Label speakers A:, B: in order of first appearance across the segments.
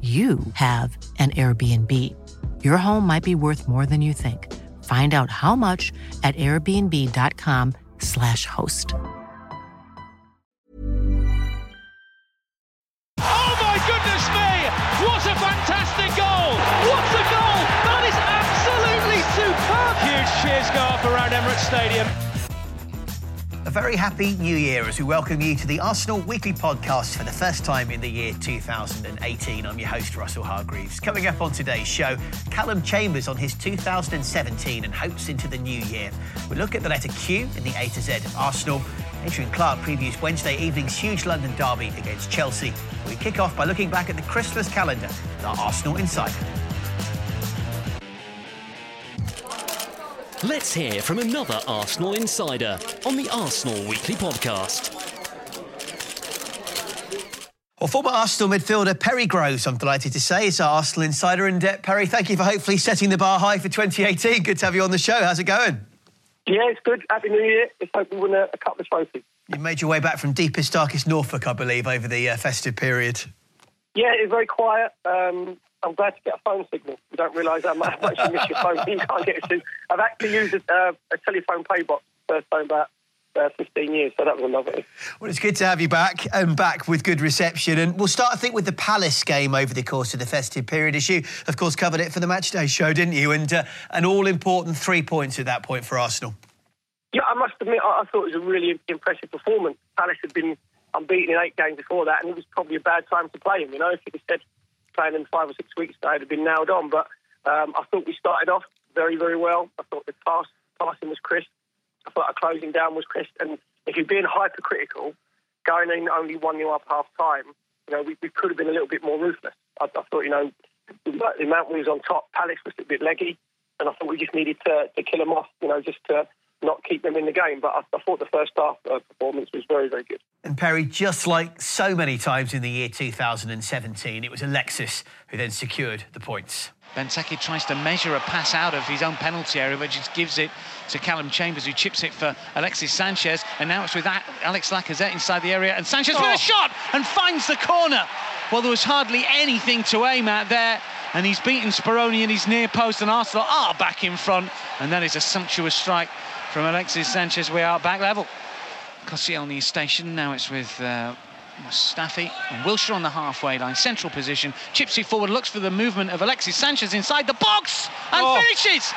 A: you have an Airbnb. Your home might be worth more than you think. Find out how much at airbnb.com/slash host.
B: Oh my goodness me! What a fantastic goal! What a goal! That is absolutely superb! Huge cheers go up around Emirates Stadium.
C: A very happy new year as we welcome you to the Arsenal Weekly Podcast for the first time in the year 2018. I'm your host, Russell Hargreaves. Coming up on today's show, Callum Chambers on his 2017 and hopes into the new year. We look at the letter Q in the A to Z of Arsenal. Adrian Clark previews Wednesday evening's huge London derby against Chelsea. We kick off by looking back at the Christmas calendar, the Arsenal Insider.
D: Let's hear from another Arsenal insider on the Arsenal Weekly Podcast.
C: Well, former Arsenal midfielder Perry Groves, I'm delighted to say, is our Arsenal insider. in uh, Perry, thank you for hopefully setting the bar high for 2018. Good to have you on the show. How's it going?
E: Yeah, it's good. Happy New Year. Let's hope we win a, a couple of trophies.
C: You made your way back from deepest, darkest Norfolk, I believe, over the uh, festive period.
E: Yeah, it was very quiet. Um, I'm glad to get a phone signal. You don't realise how much you miss your phone. You can't get it to. I've actually used a, uh, a telephone pay box first time about uh, 15 years, so that was a novelty.
C: Well, it's good to have you back and back with good reception. And we'll start, I think, with the Palace game over the course of the festive period. As you, of course, covered it for the matchday show, didn't you? And uh, an all important three points at that point for Arsenal.
E: Yeah, I must admit, I, I thought it was a really impressive performance. Palace had been unbeaten in eight games before that, and it was probably a bad time to play him. You know, if you'd said playing them five or six weeks ago, it'd have been nailed on. But um, I thought we started off very, very well. I thought the pass, passing was crisp. I thought our closing down was crisp. And if you're being hypercritical, going in only 1 0 up half time, you know, we, we could have been a little bit more ruthless. I, I thought, you know, the amount we was on top, Palace was a bit leggy, and I thought we just needed to, to kill them off, you know, just to not keep them in the game. But I, I thought the first half uh, performance was very, very good.
C: And Perry, just like so many times in the year 2017, it was Alexis who then secured the points.
F: Benteke tries to measure a pass out of his own penalty area, but just gives it to Callum Chambers, who chips it for Alexis Sanchez. And now it's with Alex Lacazette inside the area, and Sanchez oh. with a oh. shot and finds the corner. Well, there was hardly anything to aim at there. And he's beaten Speroni in his near post, and Arsenal are back in front. And that is a sumptuous strike from Alexis Sanchez. We are back level. Koscielny station. Now it's with uh, Mustafi and Wilshere on the halfway line, central position. Chips it forward, looks for the movement of Alexis Sanchez inside the box and oh. finishes.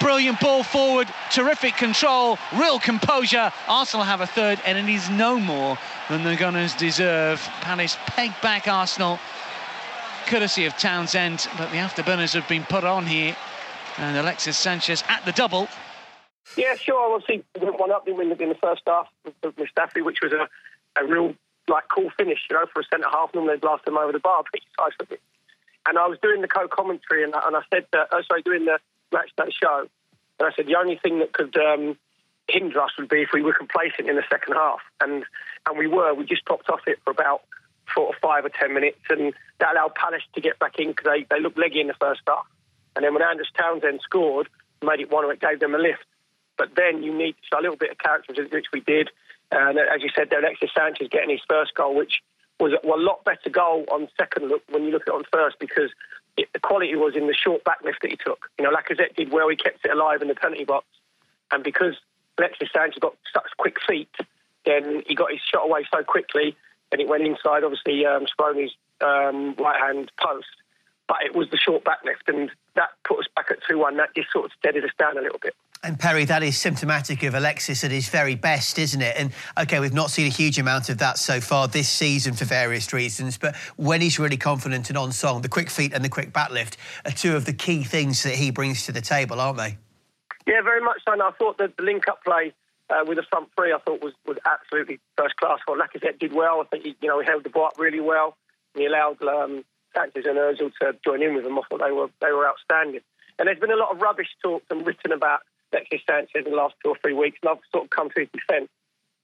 F: Brilliant ball forward, terrific control, real composure. Arsenal have a third, and it is no more than the Gunners deserve. Palace peg back Arsenal, courtesy of Townsend, but the afterburners have been put on here. And Alexis Sanchez at the double.
E: Yeah, sure. Obviously, we went one up, didn't win in the first half with Mustafi, which was a, a real like cool finish, you know, for a centre half. Normally they blast them over the bar. And I was doing the co-commentary, and, and I said, that, oh, sorry, doing the match day show, and I said the only thing that could um, hinder us would be if we were complacent in the second half, and and we were. We just popped off it for about four or five or ten minutes, and that allowed Palace to get back in because they, they looked leggy in the first half. And then when Andros Townsend scored, made it one, it gave them a lift. But then you need a little bit of character, which we did. And as you said, there, Alexis Sanchez getting his first goal, which was a, lot better goal on second look when you look at it on first because it, the quality was in the short back lift that he took. You know, Lacazette did well; he kept it alive in the penalty box, and because Alexis Sanchez got such quick feet, then he got his shot away so quickly, and it went inside. Obviously, um, Speroni's um, right hand post, but it was the short back left, and that put us back at 2 1. That just sort of steadied us down a little bit.
C: And Perry, that is symptomatic of Alexis at his very best, isn't it? And okay, we've not seen a huge amount of that so far this season for various reasons, but when he's really confident and on song, the quick feet and the quick back lift are two of the key things that he brings to the table, aren't they?
E: Yeah, very much so. And I thought the link up play uh, with the front three, I thought was, was absolutely first class. Well, Lacazette did well. I think he, you know, he held the ball up really well. He allowed um, Sanchez and Ozil to join in with him. I thought they were they were outstanding. And there's been a lot of rubbish talked and written about Alexis Sanchez in the last two or three weeks, and I've sort of come to his defence.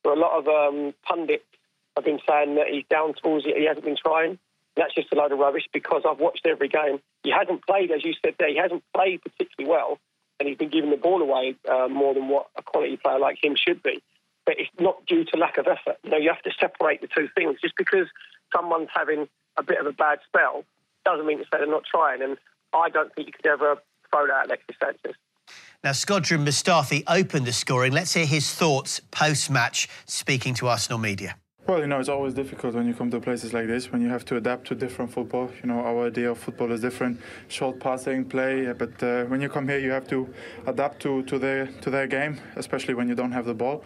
E: So a lot of um, pundits have been saying that he's down tools, he hasn't been trying. That's just a load of rubbish because I've watched every game. He hasn't played, as you said there, he hasn't played particularly well, and he's been giving the ball away uh, more than what a quality player like him should be. But it's not due to lack of effort. You know, you have to separate the two things. Just because someone's having a bit of a bad spell doesn't mean to say they're not trying. And I don't think you could ever throw that at Alexis Sanchez.
C: Now, Shkodran Mustafi opened the scoring. Let's hear his thoughts post match, speaking to Arsenal media.
G: Well, you know, it's always difficult when you come to places like this, when you have to adapt to different football. You know, our idea of football is different, short passing, play. But uh, when you come here, you have to adapt to, to their to their game, especially when you don't have the ball.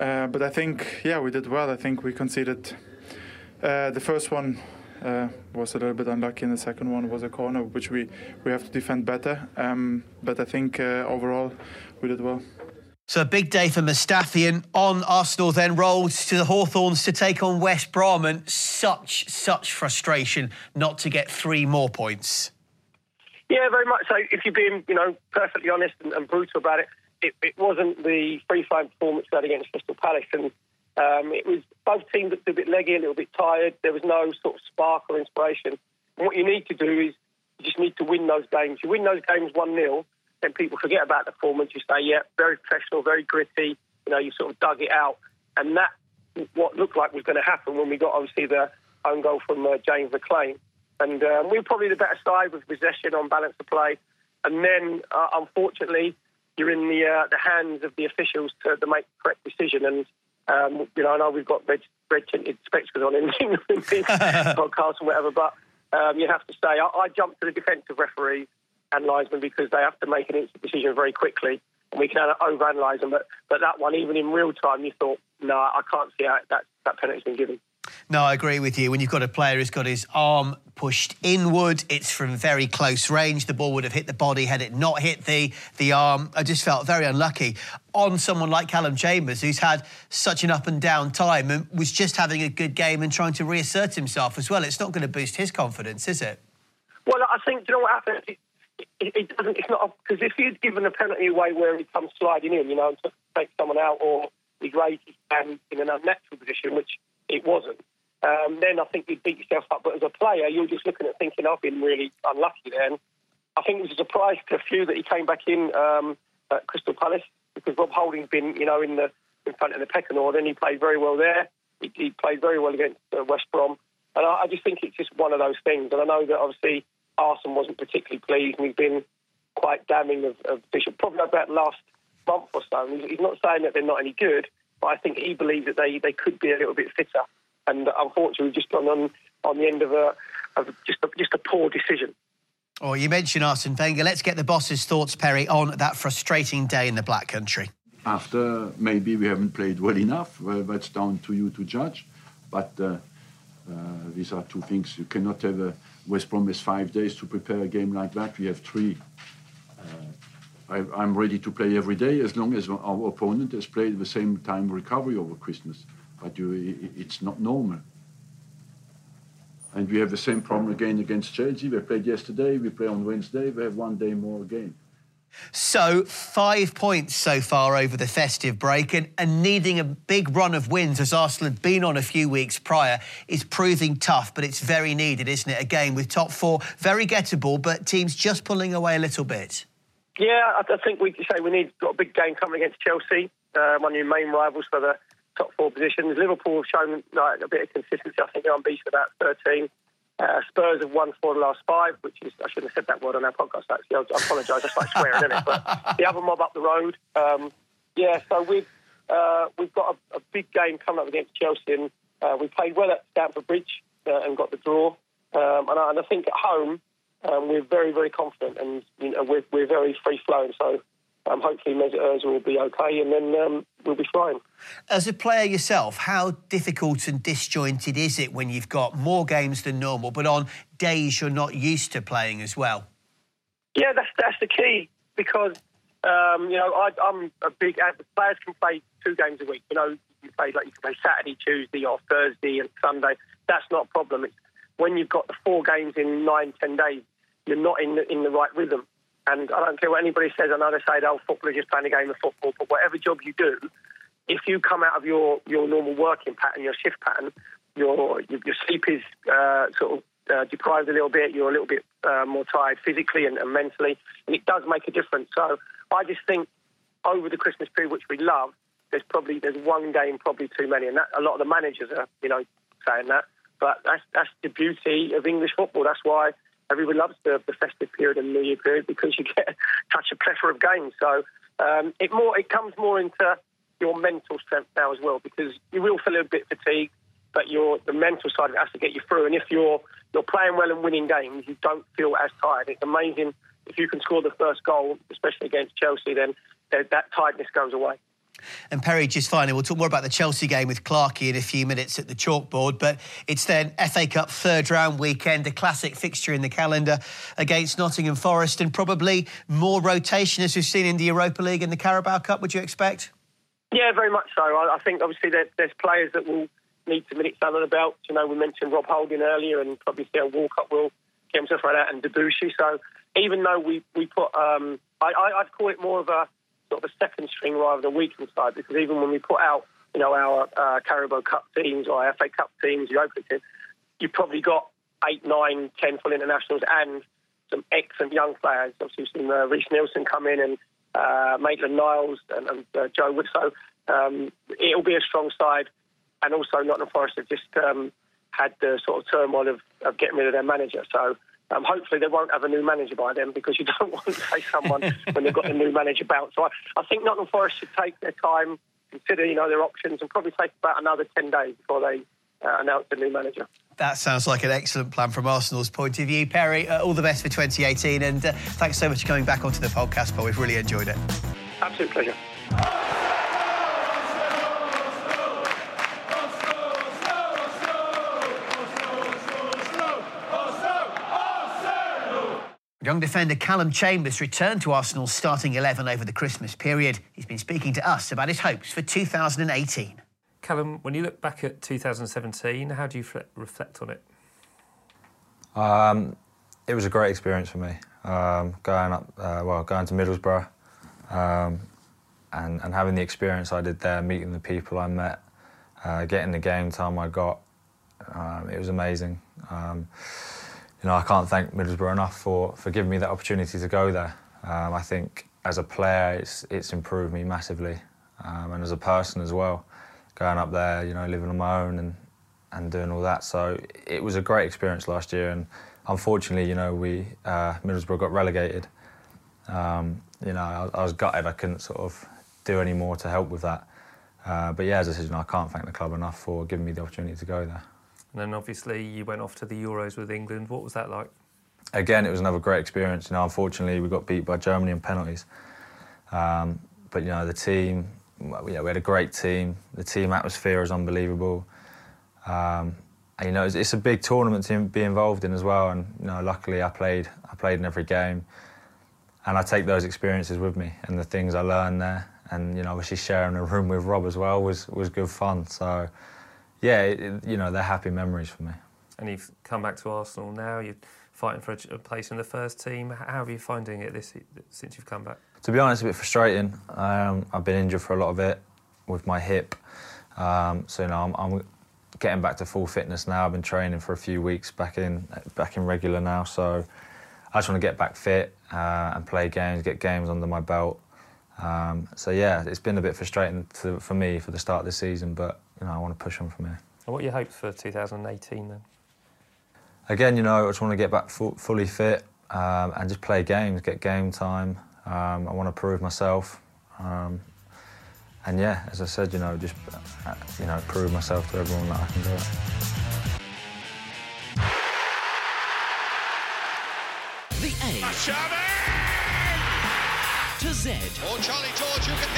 G: Uh, but I think, yeah, we did well. I think we conceded uh, the first one uh, was a little bit unlucky in the second one was a corner which we, we have to defend better um, but I think uh, overall we did well.
C: So a big day for Mustafi and on Arsenal then rolled to the Hawthorns to take on West Brom and such such frustration not to get three more points.
E: Yeah, very much so. If you're being, you know, perfectly honest and, and brutal about it, it, it wasn't the free flowing performance we had against Crystal Palace and um, it was both teams looked a bit leggy, a little bit tired. There was no sort of spark or inspiration. And what you need to do is you just need to win those games. You win those games 1 0, then people forget about the performance. You say, yeah, very professional, very gritty. You know, you sort of dug it out. And that, what looked like was going to happen when we got obviously the own goal from uh, James McLean. And um, we were probably the better side with possession on balance of play. And then, uh, unfortunately, you're in the uh, the hands of the officials to, to make the correct decision. And um, you know, I know we've got red, red tinted spectacles on in, in podcast and whatever, but um, you have to say, I, I jumped to the defensive referees and linesmen because they have to make an instant decision very quickly, and we can overanalyse them. But, but that one, even in real time, you thought, no, I can't see how that, that penalty's been given.
C: No, I agree with you. When you've got a player who's got his arm pushed inward, it's from very close range. The ball would have hit the body had it not hit the the arm. I just felt very unlucky on someone like Callum Chambers, who's had such an up and down time and was just having a good game and trying to reassert himself as well. It's not going to boost his confidence, is it?
E: Well, I think you know what happens. It, it, doesn't. It's not because if he'd given a penalty away where he comes sliding in, you know, to take someone out, or he's raised his hand in an unnatural position, which it wasn't. Um, then I think you'd beat yourself up. But as a player, you're just looking at thinking, I've been really unlucky then. I think it was a surprise to a few that he came back in um, at Crystal Palace because Rob Holding's been, you know, in the in front of the pecking order, and he played very well there. He, he played very well against uh, West Brom, and I, I, just think it's just one of those things. And I know that obviously Arsene wasn't particularly pleased, and he's been quite damning of, of Bishop, probably about last month or so. He's, he's not saying that they're not any good, but I think he believes that they, they could be a little bit fitter and unfortunately we've just gone on on the end of a of just a, just a poor decision.
C: Oh, you mentioned Arsene Wenger. Let's get the boss's thoughts, Perry, on that frustrating day in the Black Country.
H: After maybe we haven't played well enough, well, that's down to you to judge. But uh, uh, these are two things. You cannot have a West Brom has five days to prepare a game like that. We have three. Uh, I, am ready to play every day as long as our opponent has played the same time recovery over Christmas but you, it's not normal. And we have the same problem again against Chelsea. We played yesterday, we play on Wednesday, we have one day more again.
C: So, five points so far over the festive break, and, and, needing a big run of wins, as Arsenal had been on a few weeks prior, is proving tough, but it's very needed, isn't it? Again, with top four, very gettable, but teams just pulling away a little bit.
E: Yeah, I, think we say we need got a big game coming against Chelsea, uh, one of your main rivals for the top four positions. Liverpool have shown like, a bit of consistency. I think they're unbeaten about 13. Uh, Spurs have won four of the last five, which is, I shouldn't have said that word on our podcast, actually. I, I apologise. That's like swearing, isn't it? But the other mob up the road. Um, yeah, so we've, uh, we've got a, a, big game coming up against Chelsea. And, uh, we played well at Stamford Bridge uh, and got the draw. Um, and, I, and I think at home um, we're very, very confident, and you know, we're, we're very free flowing. So um, hopefully Mesut Ozil will be okay, and then um, we'll be fine.
C: As a player yourself, how difficult and disjointed is it when you've got more games than normal, but on days you're not used to playing as well?
E: Yeah, that's that's the key because um, you know I, am a big. The players can play two games a week. You know, you play like you can play Saturday, Tuesday, or Thursday and Sunday. That's not a problem. It's when you've got the four games in nine, ten days, you're not in the, in the right rhythm. And I don't care what anybody says. I know they say, "Oh, football is just playing a game of football." But whatever job you do, if you come out of your, your normal working pattern, your shift pattern, your your sleep is uh, sort of uh, deprived a little bit. You're a little bit uh, more tired physically and, and, mentally, and it does make a difference. So I just think over the Christmas period, which we love, there's probably there's one game probably too many, and that, a lot of the managers are you know saying that. But that's that's the beauty of English football. That's why everyone loves the, the festive period and New Year period because you get such a plethora of games. So um, it more it comes more into your mental strength now as well because you will feel a bit fatigued, but your the mental side of it has to get you through. And if you're you're playing well and winning games, you don't feel as tired. It's amazing if you can score the first goal, especially against Chelsea, then that tiredness goes away.
C: And Perry, just finally, we'll talk more about the Chelsea game with Clarkey in a few minutes at the chalkboard. But it's then FA Cup third round weekend, a classic fixture in the calendar against Nottingham Forest, and probably more rotation as we've seen in the Europa League and the Carabao Cup. Would you expect?
E: Yeah, very much so. I, think obviously there, there's players that will need some minutes under the belt. You know, we mentioned Rob Holding earlier, and probably Theo Walcott will get himself right out, and Debuchy. So even though we we put, um, I, I'd call it more of a sort of a second string rather than weakened side because even when we put out, you know, our uh, Carabao Cup teams or FA Cup teams, Europa team, you've probably got eight, nine, ten full internationals and some excellent young players. Obviously, we've seen uh, Reiss Nelson come in and uh, Maitland Niles and, and uh, Joe Wood. So um, it'll be a strong side. And also, Nottingham Forest have just um, had the sort of turmoil of, of getting rid of their manager. So um, hopefully, they won't have a new manager by then because you don't want to say someone when they've got a new manager bout. So I, I think Nottingham Forest should take their time, consider you know their options, and probably take about another ten days before they uh, announce a new manager.
C: That sounds like an excellent plan from Arsenal's point of view. Perry, uh, all the best for 2018, and uh, thanks so much for coming back onto the podcast, Paul. We've really enjoyed it.
E: Absolute pleasure.
C: Young defender Callum Chambers returned to Arsenal's starting 11 over the Christmas period. He's been speaking to us about his hopes for 2018.
I: Callum, when you look back at 2017, how do you reflect on it?
J: Um, it was a great experience for me. Um, going up, uh, well, going to Middlesbrough, um, and, and having the experience I did there, meeting the people I met, uh, getting the game time I got, um, it was amazing. You know, I can't thank Middlesbrough enough for, for giving me that opportunity to go there. Um, I think as a player, it's, it's improved me massively, um, and as a person as well. Going up there, you know, living on my own and, and doing all that. So it was a great experience last year, and unfortunately, you know, we uh, Middlesbrough got relegated. Um, you know, I, I, was gutted I couldn't sort of do any more to help with that. Uh, but yeah, as I said, I can't thank the club enough for giving me the opportunity to go there.
I: And then obviously you went off to the Euros with England. What was that like?
J: Again, it was another great experience. You know, unfortunately, we got beat by Germany in penalties. Um, but you know, the team, you know, we had a great team. The team atmosphere is unbelievable. Um, and, you know, it's, it's, a big tournament to be involved in as well. And you know, luckily, I played. I played in every game, and I take those experiences with me and the things I learned there. And you know, obviously sharing a room with Rob as well was was good fun. So yeah, it, you know, they're happy memories for me.
I: And you've come back to Arsenal now. You're fighting for a place in the first team. How are you finding it this since you've come back?
J: To be honest, a bit frustrating. Um, I've been injured for a lot of it with my hip, um, so you know I'm, I'm, getting back to full fitness now. I've been training for a few weeks back in back in regular now, so I just want to get back fit uh, and play games, get games under my belt. Um, so yeah, it's been a bit frustrating to, for me for the start of the season, but you know, I want to push on from here.
I: And what are your hopes for 2018 then?
J: Again, you know, I just want to get back fully fit um, and just play games, get game time. Um, I want to prove myself. Um, and yeah, as I said, you know, just uh, you know, prove myself to everyone that I can do it.
D: The A To Z.
K: Or Charlie George who can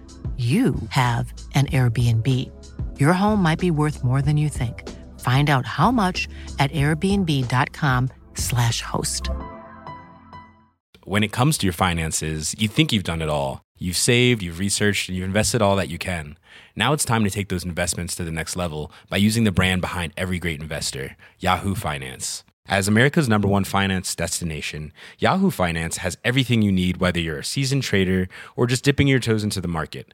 A: you have an Airbnb. Your home might be worth more than you think. Find out how much at airbnb.com/slash host.
L: When it comes to your finances, you think you've done it all. You've saved, you've researched, and you've invested all that you can. Now it's time to take those investments to the next level by using the brand behind every great investor, Yahoo Finance. As America's number one finance destination, Yahoo Finance has everything you need, whether you're a seasoned trader or just dipping your toes into the market.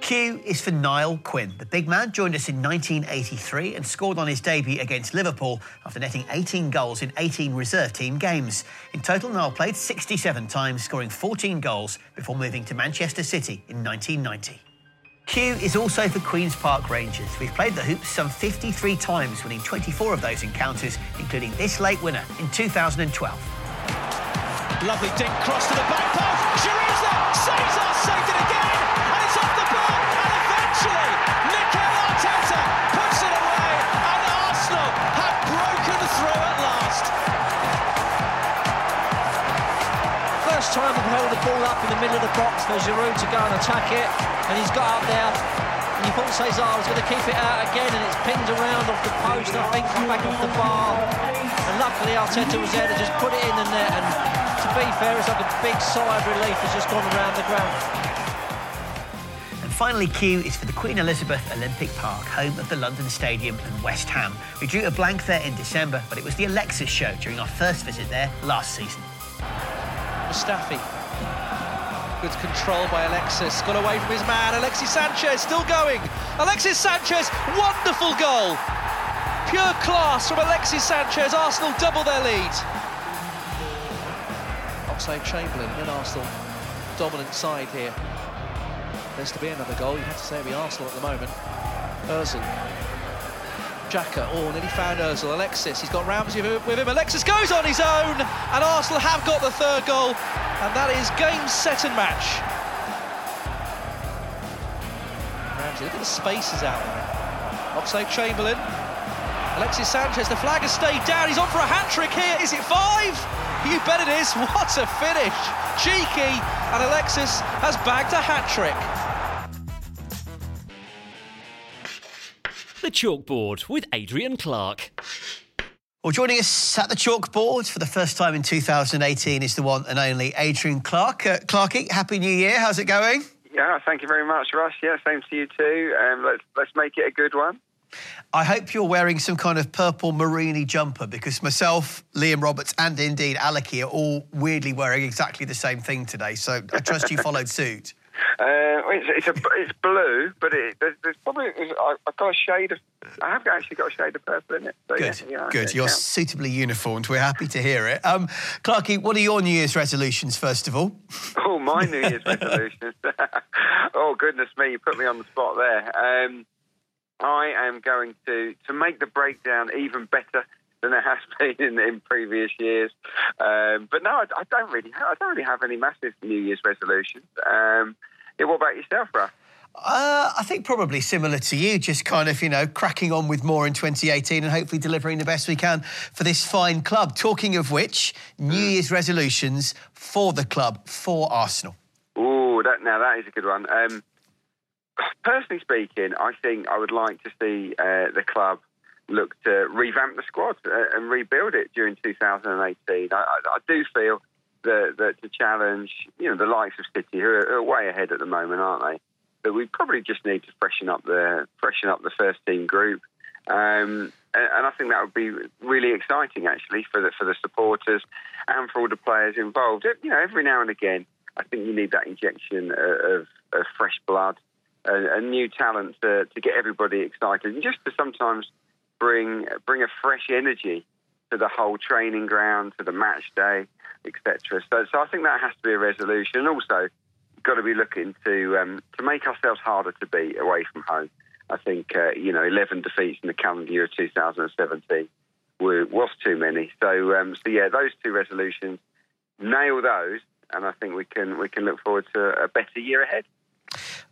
C: Q is for Niall Quinn. The big man joined us in 1983 and scored on his debut against Liverpool after netting 18 goals in 18 reserve team games. In total, Niall played 67 times, scoring 14 goals before moving to Manchester City in 1990. Q is also for Queen's Park Rangers. We've played the hoops some 53 times, winning 24 of those encounters, including this late winner in 2012.
B: Lovely dink cross to the back post. Giroud's there. Cesar saved it
M: Time we've held the ball up in the middle of the box for Giroud to go and attack it, and he's got up there. And you thought Cesar was going to keep it out again, and it's pinged around off the post, I think, back off the bar. And luckily Arteta was there to just put it in the net. And to be fair, it's like a big sigh of relief has just gone around the ground.
C: And finally, Q is for the Queen Elizabeth Olympic Park, home of the London Stadium and West Ham. We drew a blank there in December, but it was the Alexis show during our first visit there last season.
B: Mustafi. Good control by Alexis. Got away from his man. Alexis Sanchez still going. Alexis Sanchez, wonderful goal. Pure class from Alexis Sanchez. Arsenal double their lead. Oxlade Chamberlain in Arsenal. Dominant side here. There's to be another goal. You have to say it'll be Arsenal at the moment. Ozil. Xhaka, oh, nearly found Ozil. Alexis, he's got Ramsey with him. Alexis goes on his own, and Arsenal have got the third goal, and that is game, set, and match. Ramsey, look at the spaces out there. Oxlade Chamberlain. Alexis Sanchez, the flag has stayed down. He's on for a hat trick here. Is it five? You bet it is. What a finish. Cheeky, and Alexis has bagged a hat trick.
D: Chalkboard with Adrian Clark.
C: Well, joining us at the chalkboard for the first time in 2018 is the one and only Adrian Clark. Uh, Clarky, Happy New Year. How's it going?
N: Yeah, thank you very much, Russ. Yeah, same to you too. Um, let's let's make it a good one.
C: I hope you're wearing some kind of purple merino jumper because myself, Liam Roberts, and indeed Aleki are all weirdly wearing exactly the same thing today. So I trust you followed suit.
N: Uh, it's it's, a, it's blue, but it, there's, there's probably I've got a shade of I have actually got a shade of purple in it. So
C: Good,
N: yeah, yeah,
C: good. You're suitably uniformed. We're happy to hear it. Um, Clarky, what are your New Year's resolutions, first of all?
N: Oh, my New Year's resolutions. oh, goodness me, you put me on the spot there. Um, I am going to, to make the breakdown even better than it has been in, in previous years. Um, but no, I, I, don't really. Have, I don't really have any massive New Year's resolutions. Um, yeah, what about yourself, Russ?
C: Uh, I think probably similar to you, just kind of, you know, cracking on with more in 2018 and hopefully delivering the best we can for this fine club. Talking of which, New hmm. Year's resolutions for the club, for Arsenal.
N: Oh, that, now that is a good one. Um, personally speaking, I think I would like to see uh, the club look to revamp the squad uh, and rebuild it during 2018. I, I, I do feel that, that to challenge, you know, the likes of City, who are, are way ahead at the moment, aren't they? But we probably just need to freshen up the freshen up the first team group, um, and, and, I think that would be really exciting actually for the for the supporters and for all the players involved. You know, every now and again, I think you need that injection of, of fresh blood, a, a new talent to, to get everybody excited, and just to sometimes bring bring a fresh energy to the whole training ground, to the match day, etc. So, so I think that has to be a resolution. And also, got to be looking to um, to make ourselves harder to beat away from home. I think uh, you know 11 defeats in the calendar year of 2017 were, was too many. So um, so yeah, those two resolutions, nail those, and I think we can we can look forward to a better year ahead.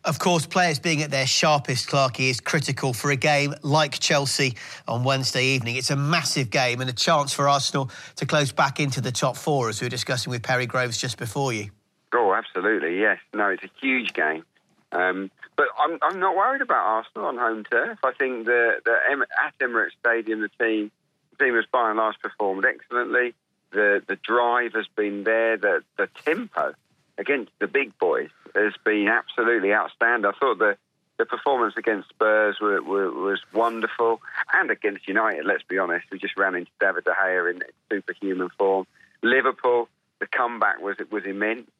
C: Of course, players being at their sharpest, Clarky, is critical for a game like Chelsea on Wednesday evening. It's a massive game and a chance for Arsenal to close back into the top four, as we were discussing with Perry Groves just before you.
N: Oh, absolutely, yes. No, it's a huge game. Um, but I'm, I'm not worried about Arsenal on home turf. I think that at Emirates Stadium, the team, the team has by and large performed excellently. The the drive has been there. The the tempo against the big boys has been absolutely outstanding. I thought the the performance against Spurs were, were, was wonderful, and against United. Let's be honest, we just ran into David De Gea in superhuman form. Liverpool, the comeback was was immense,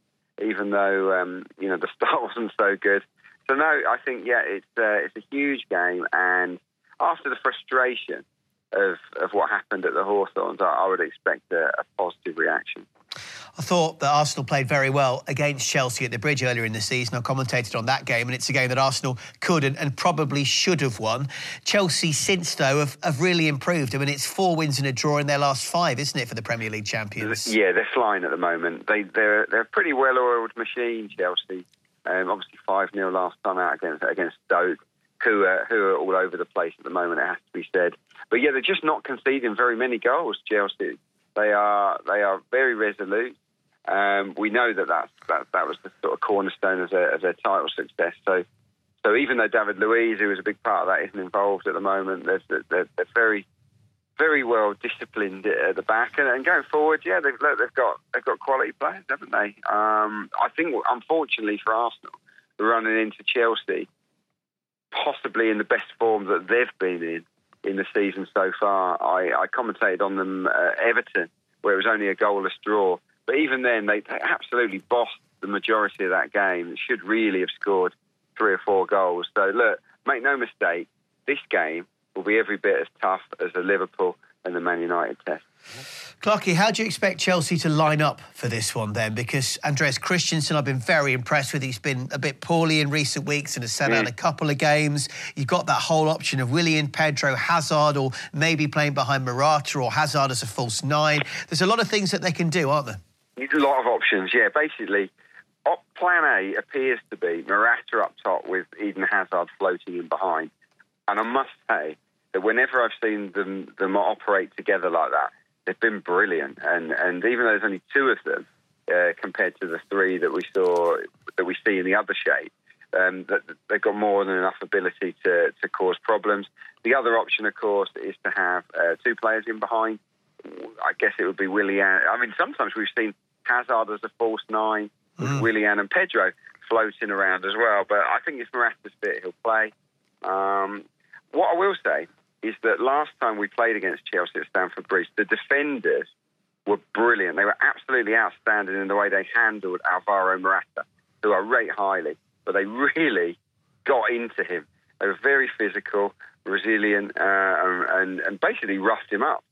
N: even though um, you know the start wasn't so good. So no, I think yeah, it's uh, it's a huge game, and after the frustration of of what happened at the Hawthorns, I, I would expect a, a positive reaction.
C: I thought that Arsenal played very well against Chelsea at the Bridge earlier in the season. I commentated on that game, and it's a game that Arsenal could and, and probably should have won. Chelsea, since though, have, have, really improved. I mean, it's four wins and a draw in their last five, isn't it, for the Premier League champions?
N: Yeah, they're flying at the moment. They, they're, they're a pretty well oiled machine, Chelsea. Um, obviously, 5 0 last time out against, against Stoke. Who are, who are all over the place at the moment, it has to be said. But yeah, they're just not conceding very many goals, Chelsea. They are they are very resolute. Um, we know that that's, that that was the sort of cornerstone of their, of their title success. So, so even though David Luiz, who was a big part of that, isn't involved at the moment, they're, they're, they're very very well disciplined at the back, and, and going forward, yeah, they've they've got they've got quality players, haven't they? Um, I think, unfortunately for Arsenal, running into Chelsea, possibly in the best form that they've been in in the season so far. I, I commentated on them uh, Everton, where it was only a goalless draw. But even then, they, they absolutely bossed the majority of that game. They should really have scored three or four goals. So, look, make no mistake, this game will be every bit as tough as the Liverpool and the Man United test.
C: Clarky, how do you expect Chelsea to line up for this one then? Because Andreas Christensen, I've been very impressed with. He's been a bit poorly in recent weeks and has sat mm. out a couple of games. You've got that whole option of Willian, Pedro, Hazard, or maybe playing behind Morata or Hazard as a false nine. There's a lot of things that they can do, aren't there?
N: A lot of options, yeah. Basically, op- plan A appears to be Morata up top with Eden Hazard floating in behind. And I must say that whenever I've seen them, them operate together like that, they've been brilliant. And and even though there's only two of them uh, compared to the three that we saw that we see in the other shape, um, that they've got more than enough ability to to cause problems. The other option, of course, is to have uh, two players in behind. I guess it would be Willian. I mean, sometimes we've seen Hazard as a false nine, mm. Willian and Pedro floating around as well. But I think if Morata's fit, he'll play. Um, what I will say is that last time we played against Chelsea at Stamford Bridge, the defenders were brilliant. They were absolutely outstanding in the way they handled Alvaro Morata, who I rate highly, but they really got into him. They were very physical, resilient, uh, and, and basically roughed him up.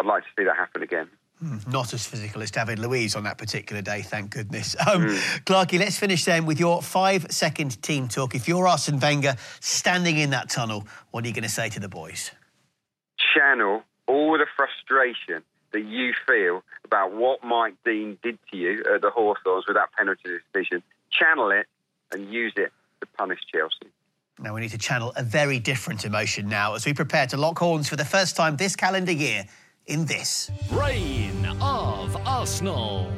N: I'd like to see that happen again.
C: Mm, not as physical as David Luiz on that particular day, thank goodness. Um, mm. Clarky, let's finish then with your five second team talk. If you're Arsene Wenger standing in that tunnel, what are you going to say to the boys?
N: Channel all the frustration that you feel about what Mike Dean did to you at the Hawthorns with that penalty decision, channel it and use it to punish Chelsea.
C: Now we need to channel a very different emotion now as we prepare to lock horns for the first time this calendar year in this.
D: Brain of Arsenal.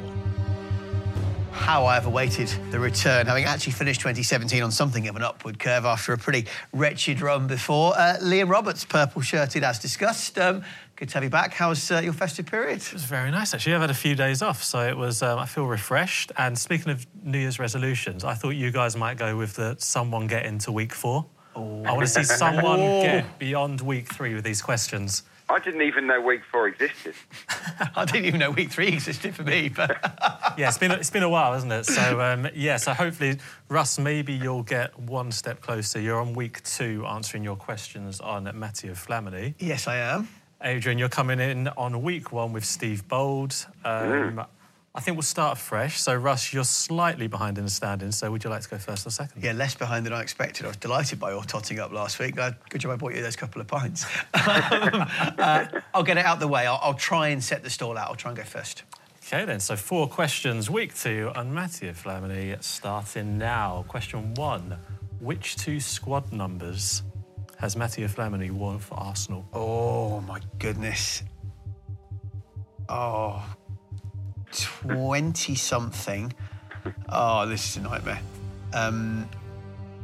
C: How I have awaited the return, having actually finished 2017 on something of an upward curve after a pretty wretched run before. Uh, Liam Roberts, purple shirted as discussed. Um, good to have you back. How's uh, your festive period?
O: It was very nice, actually. I've had a few days off, so it was. Um, I feel refreshed. And speaking of New Year's resolutions, I thought you guys might go with the someone get into week four. I want to see someone get beyond week three with these questions.
N: I didn't even know week four existed.
C: I didn't even know week three existed for me, but
O: yeah, it's been it's been a while, hasn't it? So um, yeah, so hopefully, Russ, maybe you'll get one step closer. You're on week two, answering your questions on Matteo Flamini.
C: yes, I am.
O: Adrian, you're coming in on week one with Steve Bould. Um, I think we'll start fresh. So Russ, you're slightly behind in the standings. So would you like to go first or second?
C: Yeah, less behind than I expected. I was delighted by your totting up last week. Uh, Good job I bought you those couple of pints. Um, uh, I'll get it out the way. I'll, I'll try and set the stall out. I'll try and go first.
O: Okay, then. So four questions, week two on Matteo Flamini, starting now. Question one Which two squad numbers has Matteo Flamini worn for Arsenal?
C: Oh, my goodness. Oh, 20 something. Oh, this is a nightmare. Um,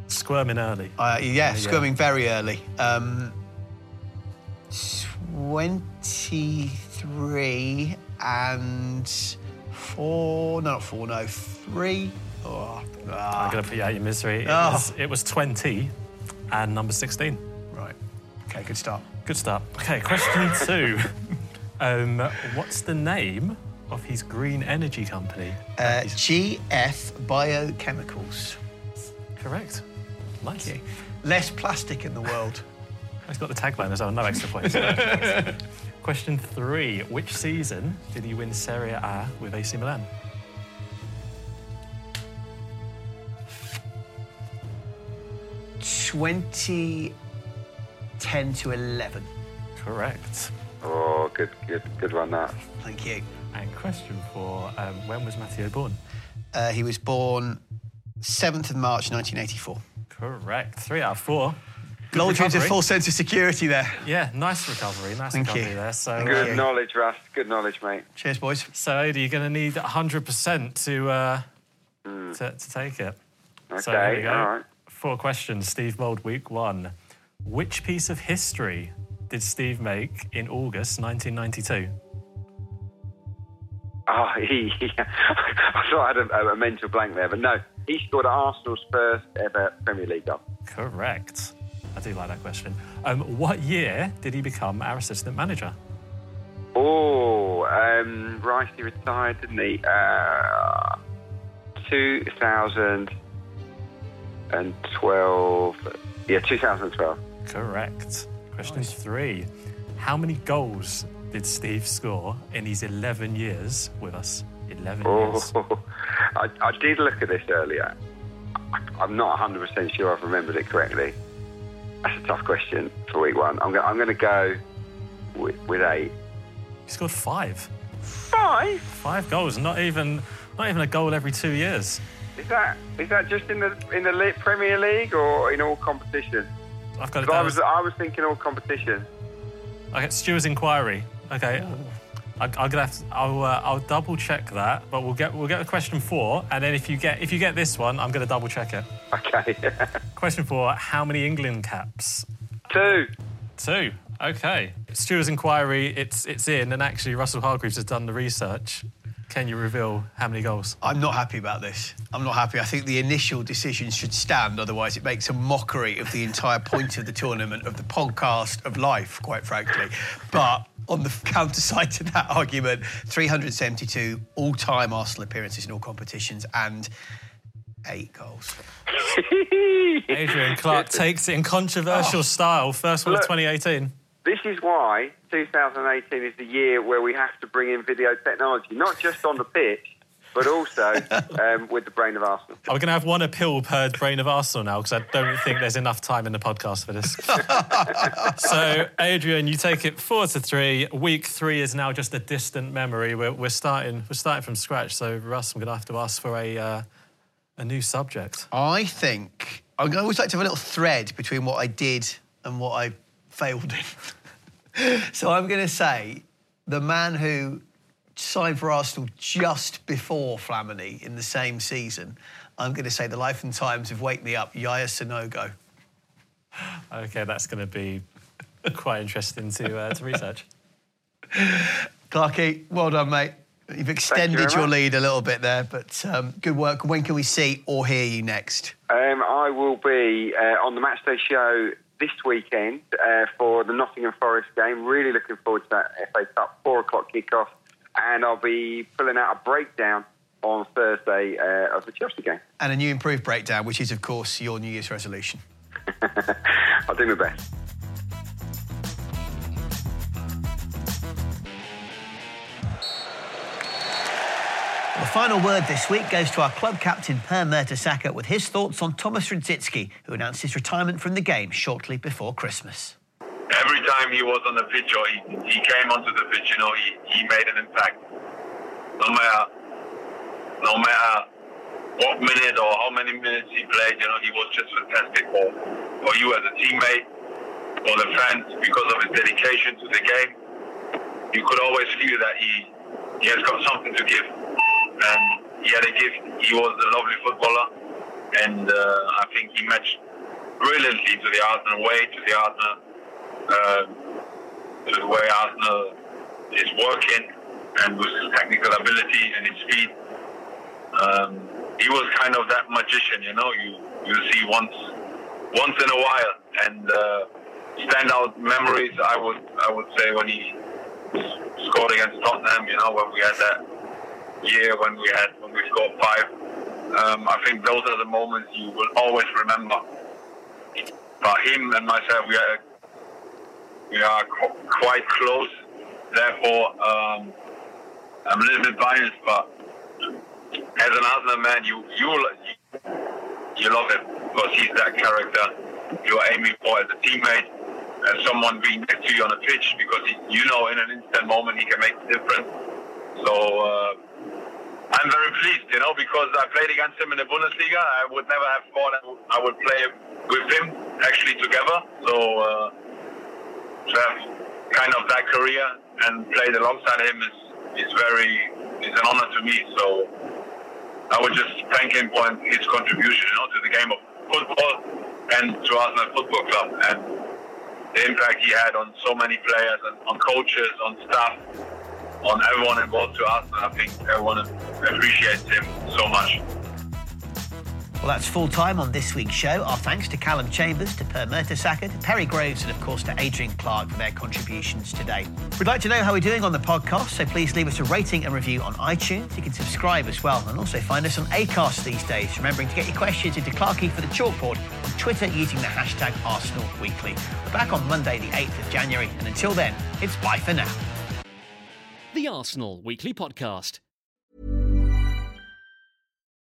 O: Squirming early.
C: uh, yeah,
O: Yeah.
C: squirming very early. Um, 23 and four. No, not four, no, three. Oh, ah.
O: I'm going to put you out your misery. It,
C: Oh.
O: was, it was 20 and number 16.
C: Right. Okay, good start.
O: Good start. Okay, question two. um, what's the name of his green energy company?
C: Uh, GF Biochemicals.
O: Correct. Nice.
C: Okay. Less plastic in the world.
O: He's got the tagline as well, no extra points. Question three. Which season did he win Serie A with AC Milan?
C: Twenty ten to 11.
O: Correct.
N: Oh, good, good, good one that.
C: Thank you.
O: And question four. Um, when was Matteo born?
C: Uh, he was born 7th of March 1984.
O: Correct. Three out of four. Good
C: Lulled you into full sense of security there.
O: Yeah, nice recovery. Nice
C: Thank
O: recovery
C: you.
O: there. So,
N: Good
O: uh,
N: knowledge, Russ. Good knowledge, mate.
C: Cheers, boys.
O: So, Adi, you're going to need 100% to, uh, to, to take it. so, here.
N: Okay,
O: we go.
N: all right.
O: Four questions. Steve Bould, week one. Which piece of history did Steve make in August 1992?
N: Oh, he, I thought I had a, a mental blank there, but no. He scored Arsenal's first ever Premier League goal.
O: Correct. I do like that question. Um, what year did he become our assistant manager?
N: Oh, um, Rice, he retired, didn't he? Uh, 2012. Yeah, 2012.
O: Correct. Question three. How many goals did Steve score in his 11 years with us? 11 years.
N: Oh, I, I did look at this earlier. I'm not 100% sure I've remembered it correctly. That's a tough question for week one. I'm, go, I'm going to go with, with eight.
O: He scored five.
N: Five?
O: Five goals. Not even, not even a goal every two years.
N: Is that is that just in the in the Premier League or in all competitions?
O: I've got it
N: I was I was thinking all competitions.
O: Okay, Stewart's inquiry. Okay. I, I'm gonna have to, I'll, uh, I'll double check that, but we'll get we'll get to question four, and then if you get if you get this one, I'm gonna double check it.
N: Okay.
O: Question four: How many England caps?
N: Two.
O: Two. Okay. Stewart's inquiry. It's it's in, and actually Russell Hargreaves has done the research. Can you reveal how many goals?
C: I'm not happy about this. I'm not happy. I think the initial decision should stand, otherwise, it makes a mockery of the entire point of the tournament, of the podcast, of life, quite frankly. But on the counter side to that argument, 372 all time Arsenal appearances in all competitions and eight goals.
O: Adrian Clark takes it in controversial oh. style. First one of 2018.
N: This is why 2018 is the year where we have to bring in video technology, not just on the pitch, but also um, with the brain of Arsenal.
O: Are we going to have one appeal per brain of Arsenal now? Because I don't think there's enough time in the podcast for this. so, Adrian, you take it four to three. Week three is now just a distant memory. We're, we're starting. We're starting from scratch. So, Russ, I'm going to have to ask for a uh, a new subject.
C: I think I always like to have a little thread between what I did and what I failed in. so I'm going to say the man who signed for Arsenal just before Flamini in the same season. I'm going to say the life and times of Wake Me Up, Yaya Sanogo.
O: Okay, that's going to be quite interesting to uh, to research.
C: Clarky, well done, mate. You've extended
N: very
C: your
N: much.
C: lead a little bit there, but um, good work. When can we see or hear you next?
N: Um, I will be uh, on the Matchday show this weekend uh, for the Nottingham Forest game. Really looking forward to that FA Cup four o'clock kickoff, and I'll be pulling out a breakdown on Thursday uh, of the Chelsea game.
C: And a new improved breakdown, which is, of course, your New Year's resolution.
N: I'll do my best.
C: The final word this week goes to our club captain Per Mertesacker with his thoughts on Thomas Rosicky, who announced his retirement from the game shortly before Christmas.
P: Every time he was on the pitch or he, he came onto the pitch, you know, he, he made an impact. No matter, no matter what minute or how many minutes he played, you know, he was just fantastic for, for you as a teammate, for the fans, because of his dedication to the game. You could always feel that he, he has got something to give. And he had a gift. He was a lovely footballer. And uh, I think he matched brilliantly to the Arsenal way, to the Arsenal uh, the way Arsenal is working and with his technical ability and his speed. Um, he was kind of that magician, you know. You you see once once in a while, and uh, standout memories. I would I would say when he scored against Tottenham, you know, when we had that year when we had when we scored five. Um, I think those are the moments you will always remember. But him and myself, we are we are qu- quite close. Therefore, um, I'm a little bit biased, but as an Arsenal man, you you you love him because he's that character you're aiming for as a teammate, as someone being next to you on the pitch, because he, you know in an instant moment he can make the difference. So uh, I'm very pleased, you know, because I played against him in the Bundesliga. I would never have thought I would- play with him actually together. So uh, have kind of that career and played alongside him is is very is an honor to me. So I would just thank him for his contribution, you know, to the game of football and to Arsenal Football Club and the impact he had on so many players and on coaches, on staff, on everyone involved to Arsenal. I think everyone appreciates him so much.
C: Well, that's full time on this week's show. Our thanks to Callum Chambers, to Per Mertesacker, to Perry Groves, and of course to Adrian Clark for their contributions today. We'd like to know how we're doing on the podcast, so please leave us a rating and review on iTunes. You can subscribe as well, and also find us on Acast these days. Remembering to get your questions into Clarky for the chalkboard on Twitter using the hashtag Arsenal Weekly. We're back on Monday, the 8th of January, and until then, it's bye for now.
D: The Arsenal Weekly Podcast.